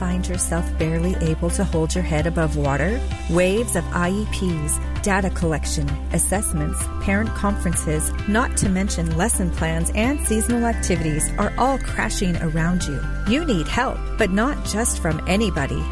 find yourself barely able to hold your head above water? Waves of IEPs, data collection, assessments, parent conferences, not to mention lesson plans and seasonal activities are all crashing around you. You need help, but not just from anybody.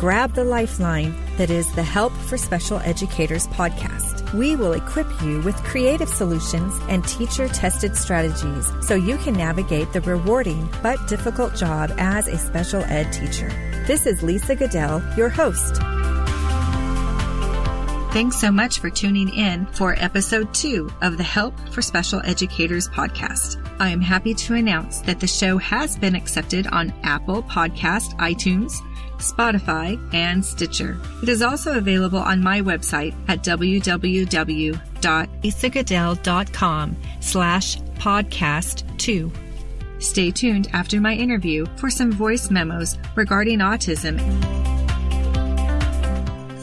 Grab the lifeline that is the Help for Special Educators podcast. We will equip you with creative solutions and teacher tested strategies so you can navigate the rewarding but difficult job as a special ed teacher. This is Lisa Goodell, your host. Thanks so much for tuning in for episode two of the Help for Special Educators podcast. I am happy to announce that the show has been accepted on Apple Podcast, iTunes, Spotify, and Stitcher. It is also available on my website at www.lisagoodell.com slash podcast 2. Stay tuned after my interview for some voice memos regarding autism.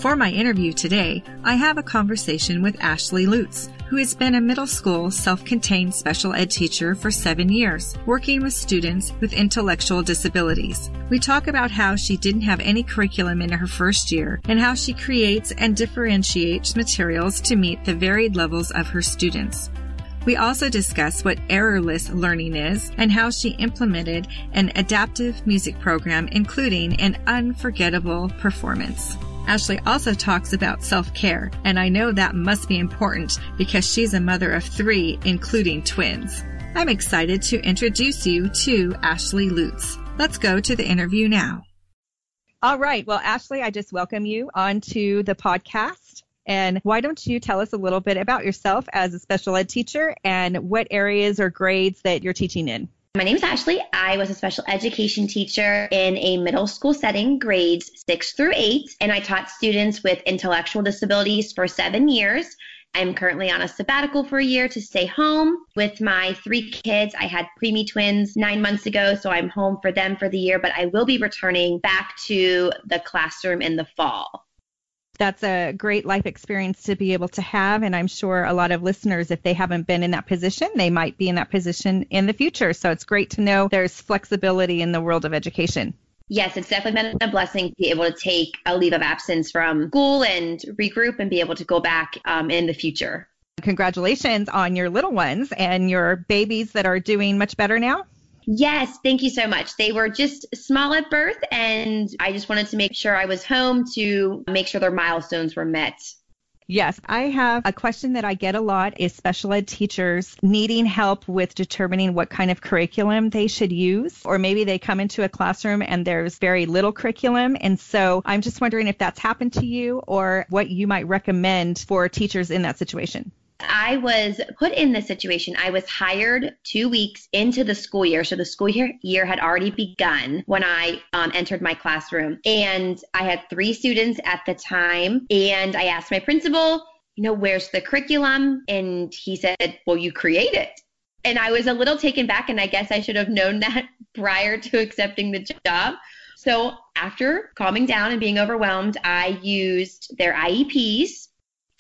For my interview today, I have a conversation with Ashley Lutz, who has been a middle school self-contained special ed teacher for seven years, working with students with intellectual disabilities. We talk about how she didn't have any curriculum in her first year and how she creates and differentiates materials to meet the varied levels of her students. We also discuss what errorless learning is and how she implemented an adaptive music program, including an unforgettable performance. Ashley also talks about self care, and I know that must be important because she's a mother of three, including twins. I'm excited to introduce you to Ashley Lutz. Let's go to the interview now. All right. Well, Ashley, I just welcome you onto the podcast. And why don't you tell us a little bit about yourself as a special ed teacher and what areas or grades that you're teaching in? My name is Ashley. I was a special education teacher in a middle school setting, grades six through eight, and I taught students with intellectual disabilities for seven years. I'm currently on a sabbatical for a year to stay home with my three kids. I had preemie twins nine months ago, so I'm home for them for the year, but I will be returning back to the classroom in the fall that's a great life experience to be able to have. And I'm sure a lot of listeners, if they haven't been in that position, they might be in that position in the future. So it's great to know there's flexibility in the world of education. Yes, it's definitely been a blessing to be able to take a leave of absence from school and regroup and be able to go back um, in the future. Congratulations on your little ones and your babies that are doing much better now. Yes, thank you so much. They were just small at birth, and I just wanted to make sure I was home to make sure their milestones were met. Yes, I have a question that I get a lot is special ed teachers needing help with determining what kind of curriculum they should use, or maybe they come into a classroom and there's very little curriculum. And so I'm just wondering if that's happened to you or what you might recommend for teachers in that situation. I was put in this situation. I was hired two weeks into the school year. So the school year, year had already begun when I um, entered my classroom. And I had three students at the time. And I asked my principal, you know, where's the curriculum? And he said, well, you create it. And I was a little taken back. And I guess I should have known that prior to accepting the job. So after calming down and being overwhelmed, I used their IEPs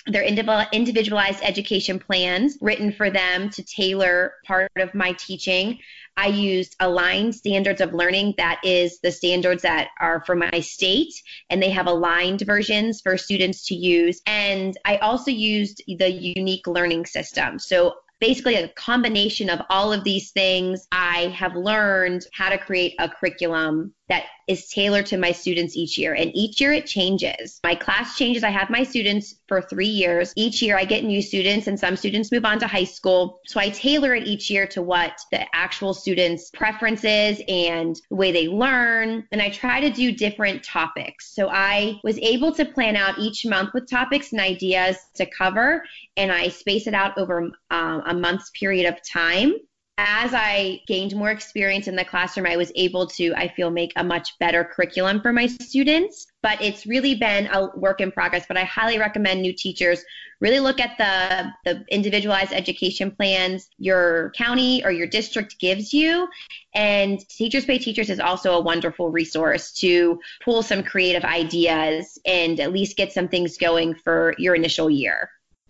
their individualized education plans written for them to tailor part of my teaching. I used aligned standards of learning. That is the standards that are for my state, and they have aligned versions for students to use. And I also used the unique learning system. So basically a combination of all of these things. I have learned how to create a curriculum that is tailored to my students each year. And each year it changes. My class changes. I have my students for three years. Each year I get new students and some students move on to high school. So I tailor it each year to what the actual students' preferences and the way they learn. And I try to do different topics. So I was able to plan out each month with topics and ideas to cover. And I space it out over um, a month's period of time as I gained more experience in the classroom, I was able to, I feel, make a much better curriculum for my students. But it's really been a work in progress. But I highly recommend new teachers really look at the, the individualized education plans your county or your district gives you. And Teachers Pay Teachers is also a wonderful resource to pull some creative ideas and at least get some things going for your initial year.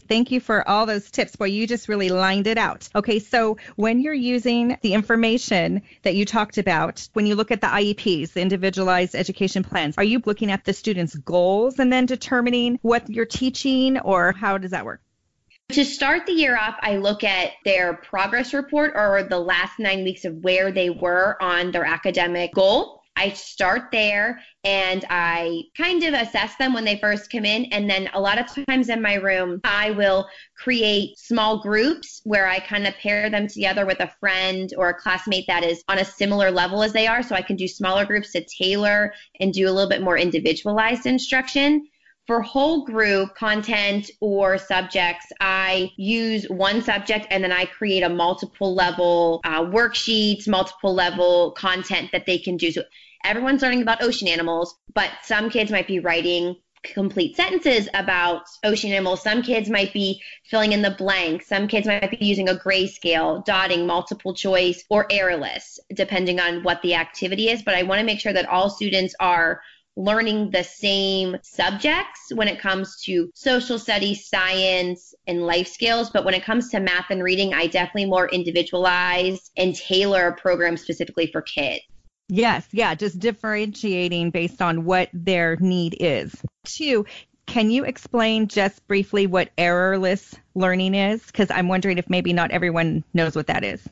Thank you for all those tips. Boy, you just really lined it out. Okay, so when you're using the information that you talked about, when you look at the IEPs, the individualized education plans, are you looking at the students' goals and then determining what you're teaching, or how does that work? To start the year off, I look at their progress report or the last nine weeks of where they were on their academic goal. I start there and I kind of assess them when they first come in. And then a lot of times in my room, I will create small groups where I kind of pair them together with a friend or a classmate that is on a similar level as they are. So I can do smaller groups to tailor and do a little bit more individualized instruction. For whole group content or subjects, I use one subject and then I create a multiple level uh, worksheets, multiple level content that they can do. So everyone's learning about ocean animals, but some kids might be writing complete sentences about ocean animals. Some kids might be filling in the blank. Some kids might be using a grayscale, dotting, multiple choice, or errorless, depending on what the activity is. But I want to make sure that all students are learning the same subjects when it comes to social studies, science, and life skills. But when it comes to math and reading, I definitely more individualize and tailor a program specifically for kids. Yes, yeah, just differentiating based on what their need is. Two, can you explain just briefly what errorless learning is? Because I'm wondering if maybe not everyone knows what that is.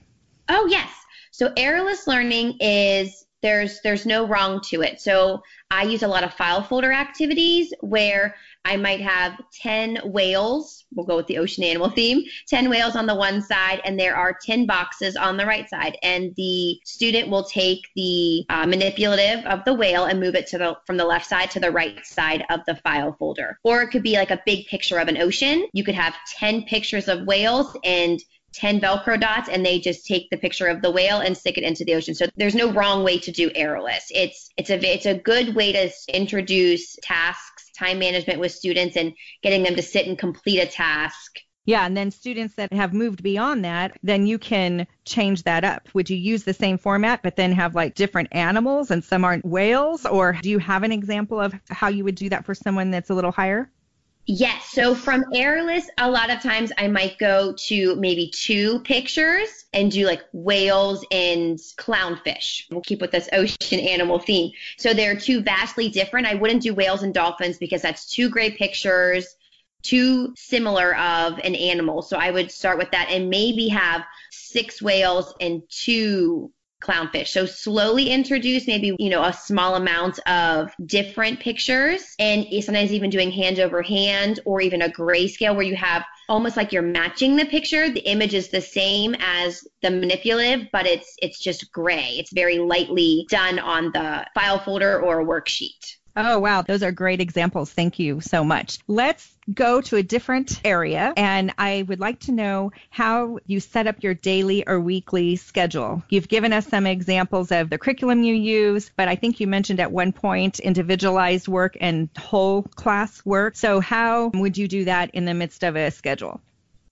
Oh, yes. So, errorless learning is there's there's no wrong to it. So I use a lot of file folder activities where I might have 10 whales, we'll go with the ocean animal theme, 10 whales on the one side, and there are 10 boxes on the right side. And the student will take the uh, manipulative of the whale and move it to the from the left side to the right side of the file folder. Or it could be like a big picture of an ocean. You could have 10 pictures of whales and 10 Velcro dots and they just take the picture of the whale and stick it into the ocean. So there's no wrong way to do errorless. It's, it's a, it's a good way to introduce tasks, time management with students and getting them to sit and complete a task. Yeah, and then students that have moved beyond that, then you can change that up. Would you use the same format, but then have like different animals and some aren't whales? Or do you have an example of how you would do that for someone that's a little higher? Yes. So from errorless, a lot of times I might go to maybe two pictures and do like whales and clownfish. We'll keep with this ocean animal theme. So they're two vastly different. I wouldn't do whales and dolphins because that's two great pictures, too similar of an animal. So I would start with that and maybe have six whales and two clownfish. So slowly introduce maybe, you know, a small amount of different pictures and sometimes even doing hand over hand or even a grayscale where you have almost like you're matching the picture. The image is the same as the manipulative, but it's it's just gray. It's very lightly done on the file folder or worksheet. Oh, wow. Those are great examples. Thank you so much. Let's go to a different area. And I would like to know how you set up your daily or weekly schedule. You've given us some examples of the curriculum you use, but I think you mentioned at one point individualized work and whole class work. So, how would you do that in the midst of a schedule?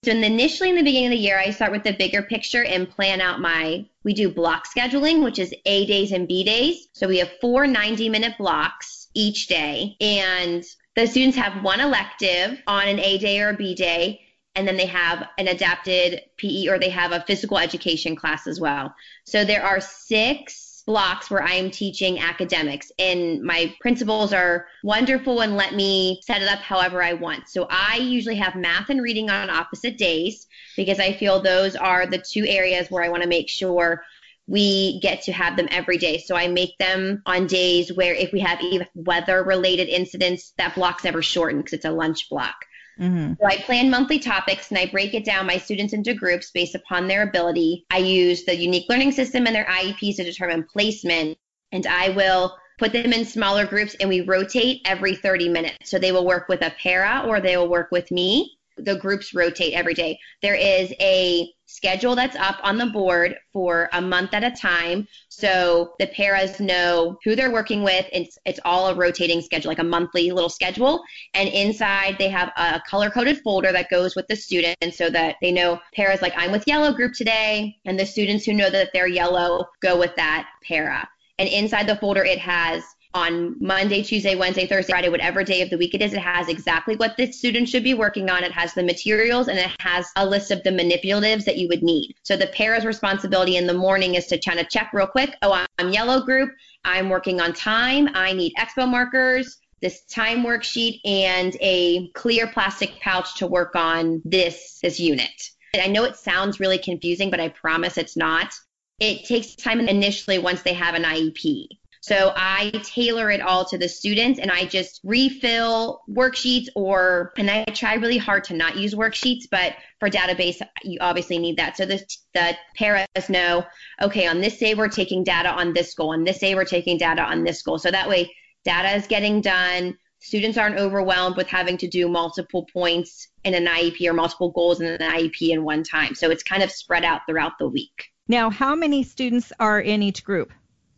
So initially in the beginning of the year, I start with the bigger picture and plan out my, we do block scheduling, which is A days and B days. So we have four 90 minute blocks each day. And the students have one elective on an A day or a B day, and then they have an adapted PE or they have a physical education class as well. So there are six blocks where I am teaching academics, and my principals are wonderful and let me set it up however I want. So I usually have math and reading on opposite days because I feel those are the two areas where I want to make sure we get to have them every day. So I make them on days where if we have even weather related incidents, that block's never shortened because it's a lunch block. Mm-hmm. So I plan monthly topics and I break it down my students into groups based upon their ability. I use the unique learning system and their IEPs to determine placement and I will put them in smaller groups and we rotate every 30 minutes. So they will work with a para or they will work with me the groups rotate every day. There is a schedule that's up on the board for a month at a time. So the paras know who they're working with. It's, it's all a rotating schedule, like a monthly little schedule. And inside they have a color coded folder that goes with the student so that they know paras like I'm with yellow group today. And the students who know that they're yellow go with that para. And inside the folder, it has on Monday, Tuesday, Wednesday, Thursday, Friday, whatever day of the week it is. It has exactly what the student should be working on. It has the materials and it has a list of the manipulatives that you would need. So the para's responsibility in the morning is to kind of check real quick. Oh, I'm yellow group. I'm working on time. I need expo markers this time worksheet and a clear plastic pouch to work on this this unit. I know it sounds really confusing, but I promise it's not. It takes time initially once they have an IEP. So I tailor it all to the students and I just refill worksheets or, and I try really hard to not use worksheets, but for database, you obviously need that. So the, the paras know, okay, on this day we're taking data on this goal, on this day we're taking data on this goal. So that way data is getting done. Students aren't overwhelmed with having to do multiple points in an IEP or multiple goals in an IEP in one time. So it's kind of spread out throughout the week. Now, how many students are in each group?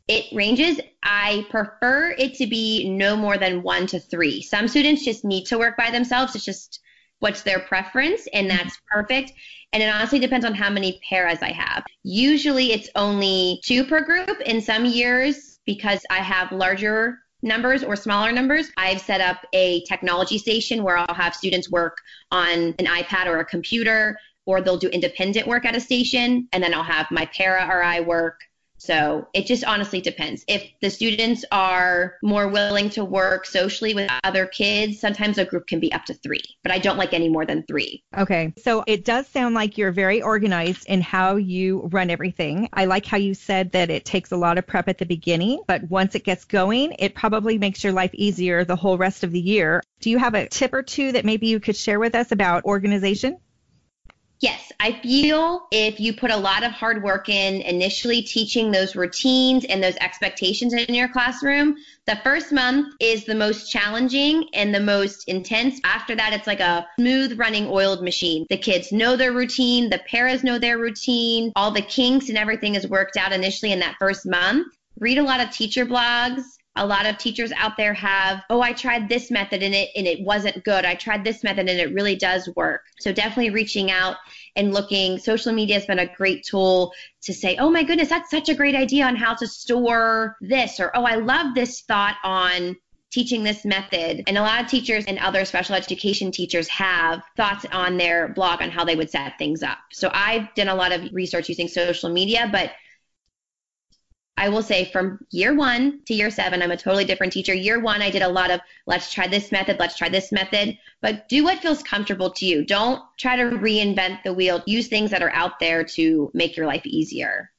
It ranges. I prefer it to be no more than one to three. Some students just need to work by themselves. It's just what's their preference, and mm-hmm. that's perfect. And it honestly depends on how many paras I have. Usually it's only two per group. In some years, because I have larger numbers or smaller numbers, I've set up a technology station where I'll have students work on an iPad or a computer, or they'll do independent work at a station, and then I'll have my para or I work so it just honestly depends. If the students are more willing to work socially with other kids, sometimes a group can be up to three, but I don't like any more than three. Okay. So it does sound like you're very organized in how you run everything. I like how you said that it takes a lot of prep at the beginning, but once it gets going, it probably makes your life easier the whole rest of the year. Do you have a tip or two that maybe you could share with us about organization? Yes, I feel if you put a lot of hard work in initially teaching those routines and those expectations in your classroom, the first month is the most challenging and the most intense. After that, it's like a smooth running oiled machine. The kids know their routine, the paras know their routine, all the kinks and everything is worked out initially in that first month. Read a lot of teacher blogs a lot of teachers out there have oh i tried this method and it and it wasn't good i tried this method and it really does work so definitely reaching out and looking social media has been a great tool to say oh my goodness that's such a great idea on how to store this or oh i love this thought on teaching this method. And a lot of teachers and other special education teachers have thoughts on their blog on how they would set things up. So I've done a lot of research using social media, but I will say from year one to year seven, I'm a totally different teacher. Year one, I did a lot of let's try this method, let's try this method, but do what feels comfortable to you. Don't try to reinvent the wheel. Use things that are out there to make your life easier.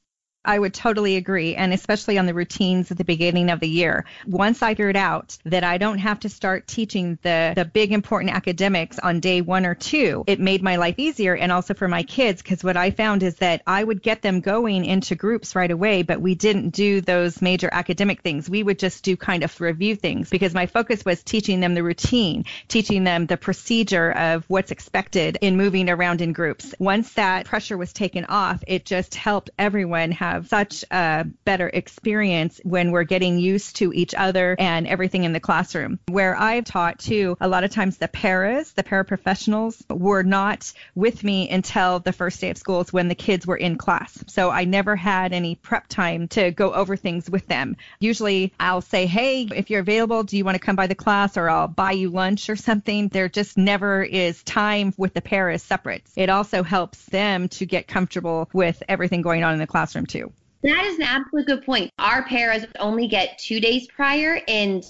I would totally agree, and especially on the routines at the beginning of the year. Once I figured out that I don't have to start teaching the, the big important academics on day one or two, it made my life easier and also for my kids because what I found is that I would get them going into groups right away, but we didn't do those major academic things. We would just do kind of review things because my focus was teaching them the routine, teaching them the procedure of what's expected in moving around in groups. Once that pressure was taken off, it just helped everyone have have such a better experience when we're getting used to each other and everything in the classroom. Where I've taught too, a lot of times the paras, the paraprofessionals, were not with me until the first day of school is when the kids were in class. So I never had any prep time to go over things with them. Usually I'll say, hey, if you're available, do you want to come by the class or I'll buy you lunch or something? There just never is time with the paras separate. It also helps them to get comfortable with everything going on in the classroom too. That is an absolute good point. Our paras only get two days prior, and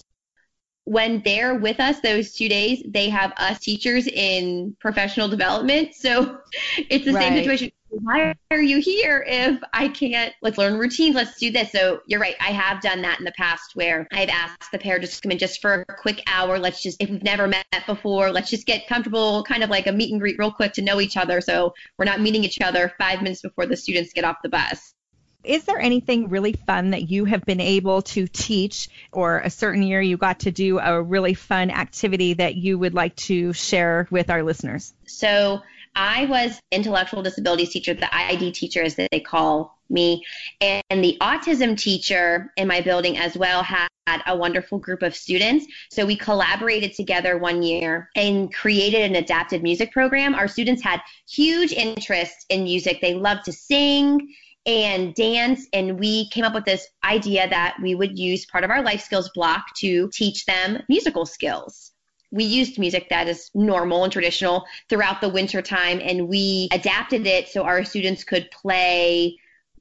when they're with us those two days, they have us teachers in professional development. So it's the right. same situation. Why are you here if I can't? Let's learn routines. Let's do this. So you're right. I have done that in the past where I've asked the pair just to come in just for a quick hour. Let's just, if we've never met before, let's just get comfortable, kind of like a meet and greet real quick to know each other. So we're not meeting each other five minutes before the students get off the bus. Is there anything really fun that you have been able to teach, or a certain year you got to do a really fun activity that you would like to share with our listeners? So, I was intellectual disabilities teacher, the ID teacher as they call me, and the autism teacher in my building as well had a wonderful group of students. So we collaborated together one year and created an adapted music program. Our students had huge interest in music. They loved to sing and dance. And we came up with this idea that we would use part of our life skills block to teach them musical skills we used music that is normal and traditional throughout the winter time and we adapted it so our students could play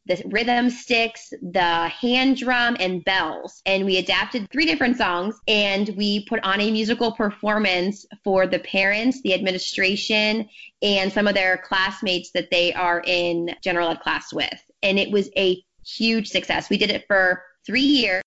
the rhythm sticks, the hand drum, and bells. And we adapted three different songs and we put on a musical performance for the parents, the administration, and some of their classmates that they are in general ed class with. And it was a huge success. We did it for three years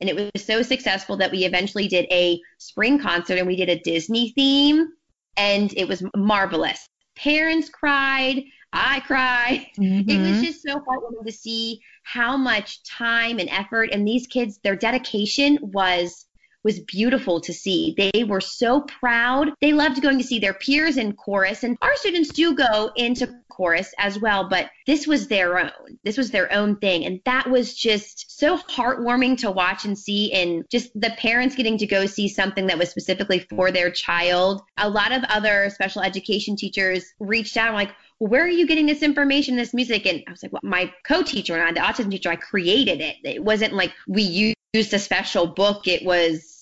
and it was so successful that we eventually did a spring concert and we did a Disney theme and it was marvelous. Parents cried, I cried. Mm-hmm. It was mm-hmm. just so heartwarming to see how much time and effort and these kids, their dedication was was beautiful to see. They were so proud. They loved going to see their peers in chorus, and our students do go into chorus as well, but this was their own. This was their own thing. And that was just so heartwarming to watch and see, and just the parents getting to go see something that was specifically for their child. A lot of other special education teachers reached out, like, where are you getting this information, this music? And I was like, well, my co-teacher and I, the autism teacher, I created it. It wasn't like we used a special book. It was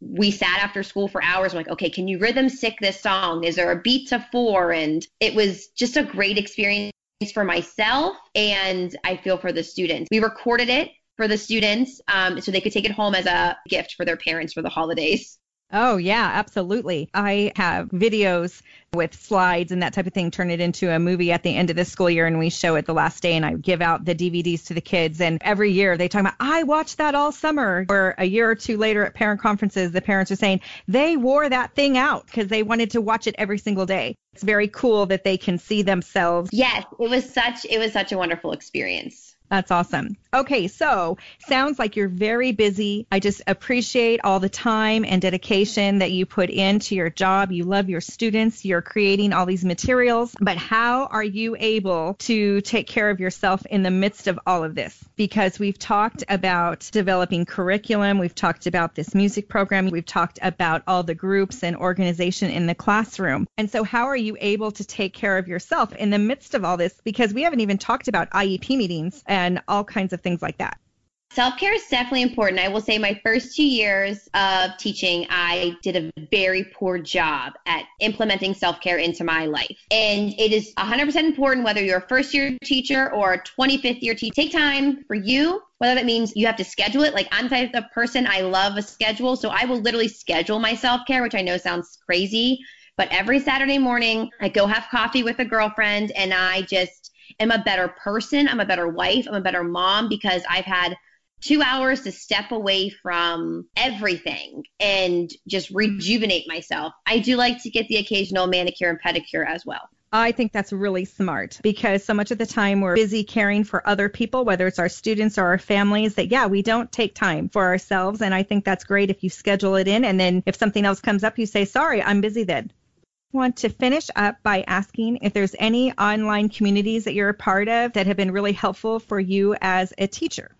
we sat after school for hours. Like, okay, can you rhythm sick this song? Is there a beat to four? And it was just a great experience for myself and I feel for the students. We recorded it for the students um, so they could take it home as a gift for their parents for the holidays. Oh, yeah, absolutely. I have videos with slides and that type of thing, turn it into a movie at the end of the school year, and we show it the last day, and I give out the DVDs to the kids. And every year they talk about, I watched that all summer. Or a year or two later at parent conferences, the parents are saying they wore that thing out because they wanted to watch it every single day. It's very cool that they can see themselves. Yes, it was such it was such a wonderful experience. That's awesome. Okay, so sounds like you're very busy. I just appreciate all the time and dedication that you put into your job. You love your students. You're creating all these materials. But how are you able to take care of yourself in the midst of all of this? Because we've talked about developing curriculum, we've talked about this music program, we've talked about all the groups and organization in the classroom. And so, how are you able to take care of yourself in the midst of all this? Because we haven't even talked about IEP meetings and all kinds of things like that. Self care is definitely important. I will say my first two years of teaching, I did a very poor job at implementing self care into my life. And it is 100% important whether you're a first year teacher or a 25th year teacher. Take time for you, whether that means you have to schedule it. Like I'm type of person, I love a schedule. So I will literally schedule my self care, which I know sounds crazy. But every Saturday morning, I go have coffee with a girlfriend and I just am a better person. I'm a better wife. I'm a better mom because I've had two hours to step away from everything and just mm-hmm. rejuvenate myself. I do like to get the occasional manicure and pedicure as well. I think that's really smart because so much of the time we're busy caring for other people, whether it's our students or our families, that yeah, we don't take time for ourselves. And I think that's great if you schedule it in. And then if something else comes up, you say, sorry, I'm busy then want to finish up by asking if there's any online communities that you're a part of that have been really helpful for you as a teacher.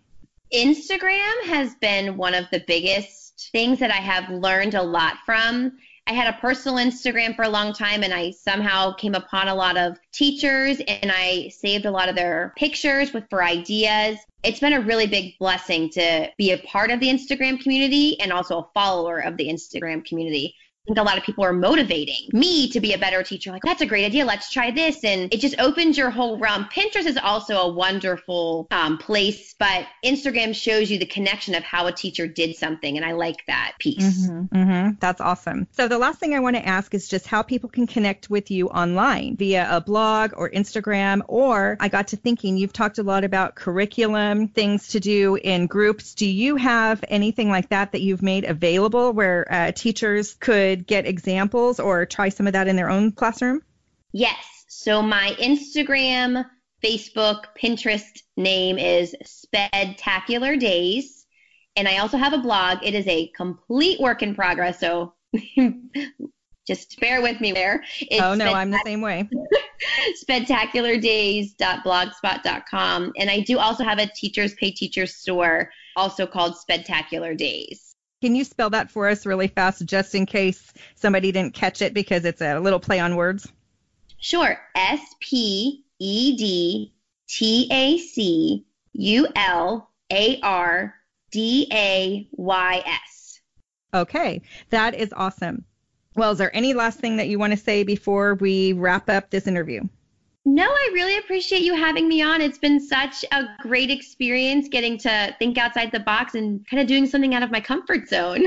Instagram has been one of the biggest things that I have learned a lot from. I had a personal Instagram for a long time and I somehow came upon a lot of teachers and I saved a lot of their pictures with for ideas. It's been a really big blessing to be a part of the Instagram community and also a follower of the Instagram community think a lot of people are motivating me to be a better teacher. Like, that's a great idea. Let's try this. And it just opens your whole realm. Pinterest is also a wonderful um, place, but Instagram shows you the connection of how a teacher did something. And I like that piece. Mm-hmm, mm-hmm. That's awesome. So the last thing I want to ask is just how people can connect with you online via a blog or Instagram. Or I got to thinking, you've talked a lot about curriculum, things to do in groups. Do you have anything like that that you've made available where uh, teachers could could get examples or try some of that in their own classroom? Yes. So my Instagram, Facebook, Pinterest name is Spedtacular Days. And I also have a blog. It is a complete work in progress. So just bear with me there. It's oh, no, I'm the same way. spedtaculardays.blogspot.com. And I do also have a Teachers Pay Teachers store, also called Spedtacular Days. Can you spell that for us really fast, just in case somebody didn't catch it because it's a little play on words? Sure. S P E D T A C U L A R D A Y S. Okay, that is awesome. Well, is there any last thing that you want to say before we wrap up this interview? No, I really appreciate you having me on. It's been such a great experience getting to think outside the box and kind of doing something out of my comfort zone.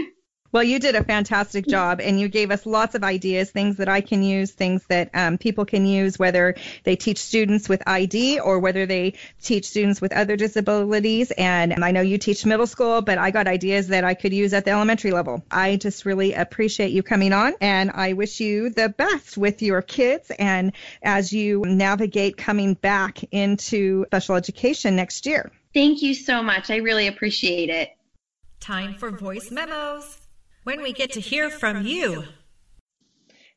Well, you did a fantastic job, and you gave us lots of ideas, things that I can use, things that um, people can use, whether they teach students with ID or whether they teach students with other disabilities. And I know you teach middle school, but I got ideas that I could use at the elementary level. I just really appreciate you coming on, and I wish you the best with your kids and as you navigate coming back into special education next year. Thank you so much. I really appreciate it. Time for voice memos when we get to hear from you.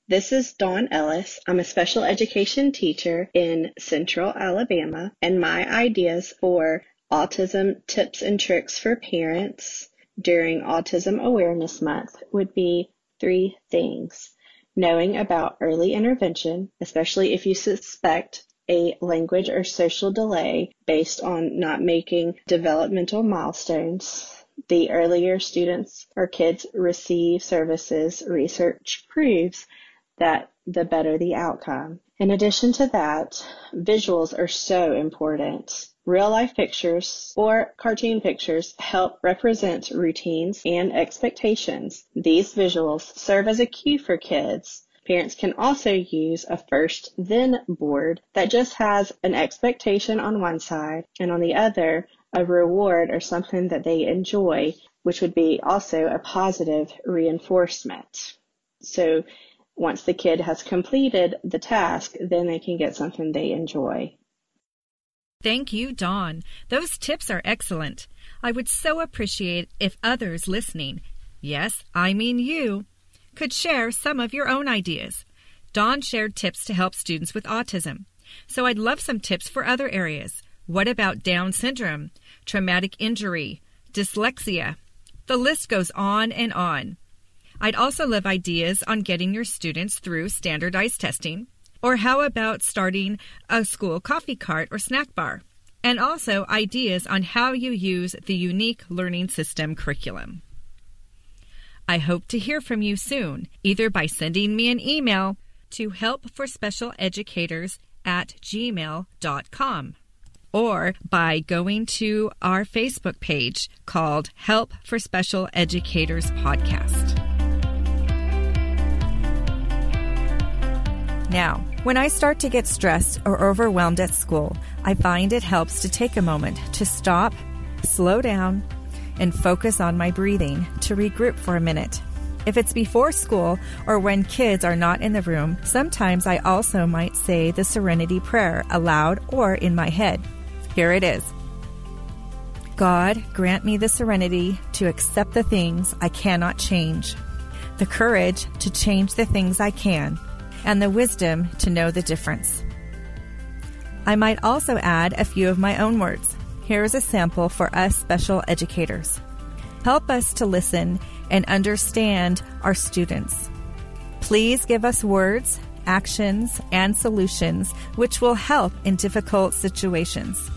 This is Dawn Ellis. I'm a special education teacher in Central Alabama, and my ideas for autism tips and tricks for parents during Autism Awareness Month would be three things. Knowing about early intervention, especially if you suspect a language or social delay based on not making developmental milestones the earlier students or kids receive services, research proves that the better the outcome. In addition to that, visuals are so important. Real life pictures or cartoon pictures help represent routines and expectations. These visuals serve as a cue for kids. Parents can also use a first then board that just has an expectation on one side and on the other a reward or something that they enjoy, which would be also a positive reinforcement. So once the kid has completed the task, then they can get something they enjoy. Thank you, Dawn. Those tips are excellent. I would so appreciate if others listening, yes, I mean you, could share some of your own ideas. Dawn shared tips to help students with autism. So I'd love some tips for other areas. What about Down syndrome, traumatic injury, dyslexia? The list goes on and on. I'd also love ideas on getting your students through standardized testing. Or how about starting a school coffee cart or snack bar? And also ideas on how you use the unique learning system curriculum. I hope to hear from you soon, either by sending me an email to helpforspecialeducators at gmail.com or by going to our Facebook page called Help for Special Educators Podcast. Now, when I start to get stressed or overwhelmed at school, I find it helps to take a moment to stop, slow down, and focus on my breathing to regroup for a minute. If it's before school or when kids are not in the room, sometimes I also might say the Serenity Prayer aloud or in my head. Here it is God, grant me the serenity to accept the things I cannot change, the courage to change the things I can, and the wisdom to know the difference. I might also add a few of my own words. Here is a sample for us special educators. Help us to listen and understand our students. Please give us words, actions, and solutions which will help in difficult situations.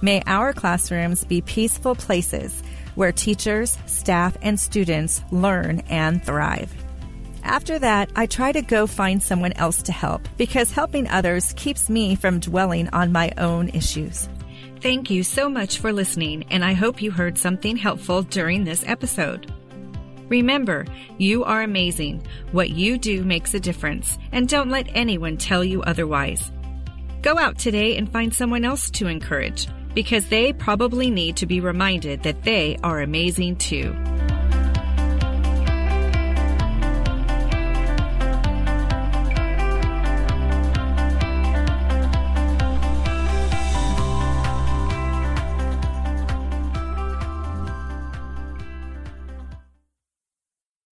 May our classrooms be peaceful places where teachers, staff, and students learn and thrive. After that, I try to go find someone else to help because helping others keeps me from dwelling on my own issues. Thank you so much for listening, and I hope you heard something helpful during this episode. Remember, you are amazing. What you do makes a difference, and don't let anyone tell you otherwise. Go out today and find someone else to encourage because they probably need to be reminded that they are amazing too.